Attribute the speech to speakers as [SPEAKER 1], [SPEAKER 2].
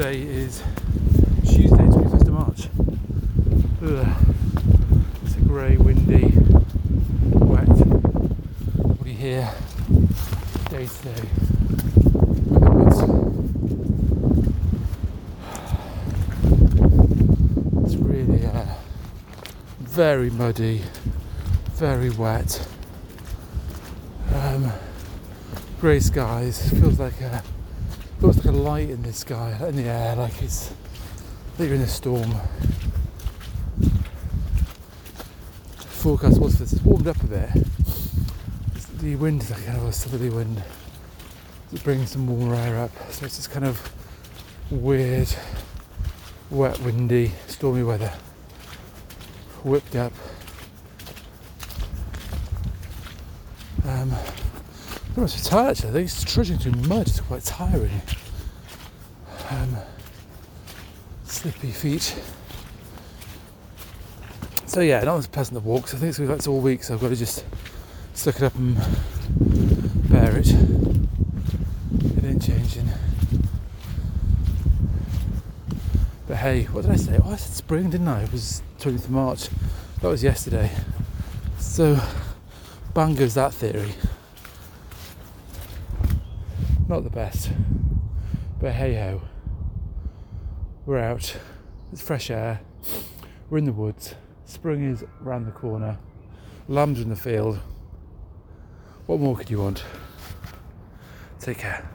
[SPEAKER 1] Today is Tuesday, 21st of March. Ugh. It's a grey, windy, wet, you hear day today? It's really uh, very muddy, very wet. Um, grey skies. Feels like a feels like a light in the sky, in the air, like it's like you're in a storm. Forecast was this. It's warmed up a bit. It's- The wind is like kind of a southerly wind. It brings some warmer air up, so it's just kind of weird, wet, windy, stormy weather. Whipped up. Um, I'm so tired actually. I think it's trudging through mud is quite tiring. Um, slippy feet. So yeah, not as pleasant to walk. So I think it's all week. So I've got to just suck it up and bear it. It ain't changing. But hey, what did I say? Oh, I said spring, didn't I? It was 20th of March. That was yesterday. So bang goes that theory. Not the best. But hey ho. We're out. It's fresh air. We're in the woods. Spring is round the corner. Lambs in the field. What more could you want? Take care.